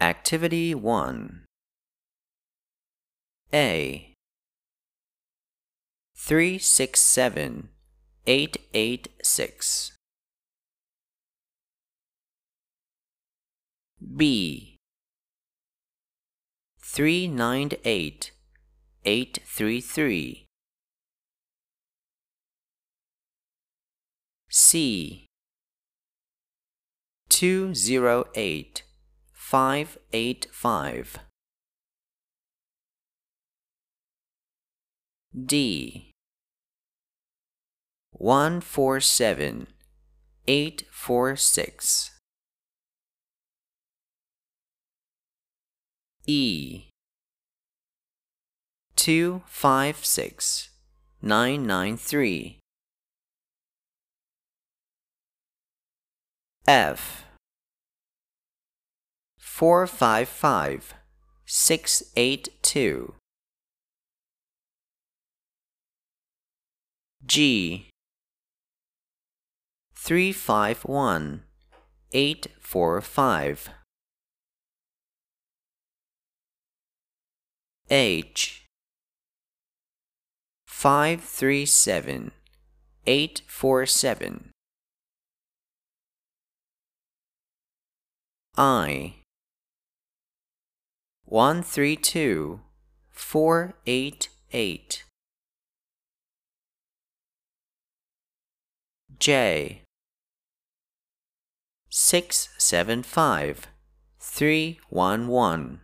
Activity 1 A. 367 886 B. 398 833 C. 208 585 D. 147 846 E. 256 993 F four five five six eight two. G. three five one eight four five. H. five three seven eight four seven. I one three two four eight eight. J. six seven five three one one.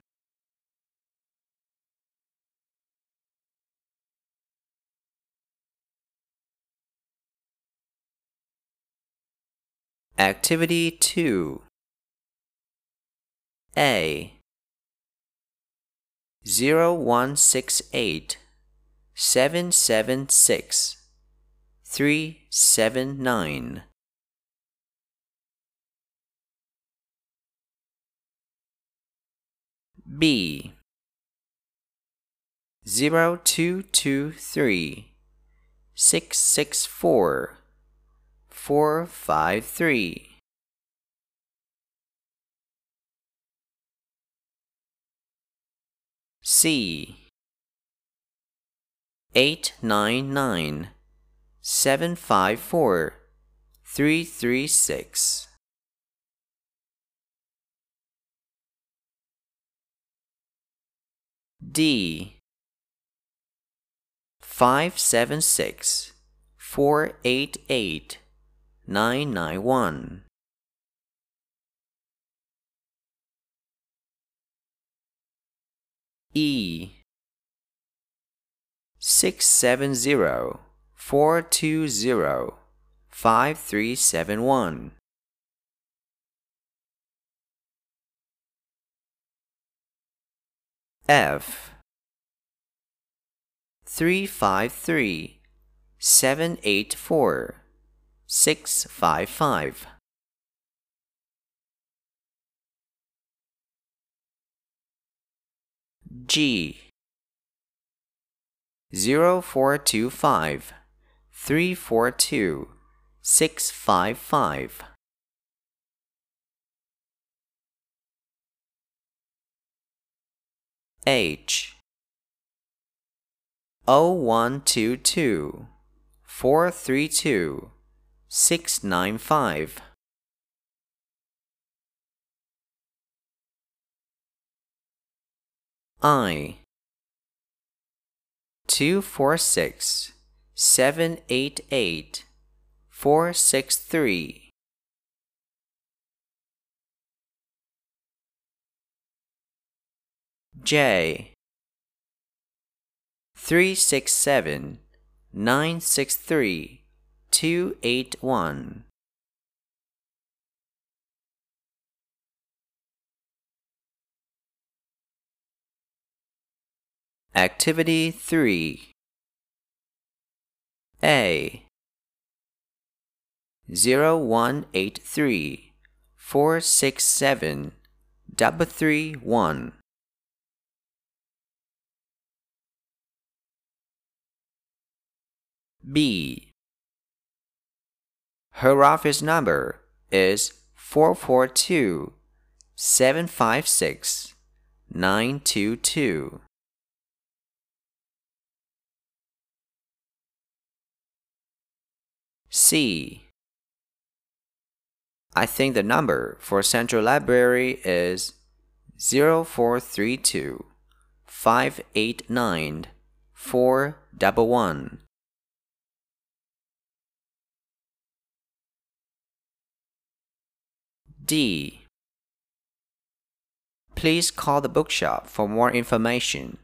Activity 2 A 0168 776 379 B. 0223 664 453 C. eight nine nine seven five four three three six. D. five seven six four eight eight nine nine one E. six seven zero four two zero five three seven one. F. three five three seven eight four six five five G. Zero four two five three four two six five five. H. O one two two four three two six nine five I. Two four six seven eight eight four six three. J. Three six seven nine six three two eight one Activity 3 A. 0183 467 double three one. B. Her office number is 442 756 922. C. I think the number for Central Library is 0432 589 411. D. Please call the bookshop for more information.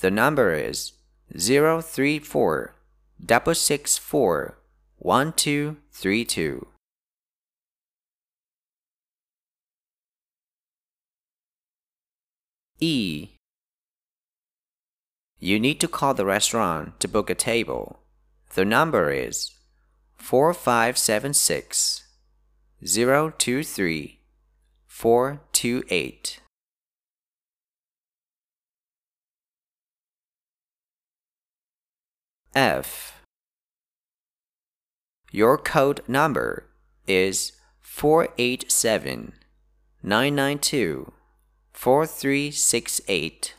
The number is 034 664 1232. E. You need to call the restaurant to book a table. The number is 4576 023 428. F. Your code number is 487 992 4368.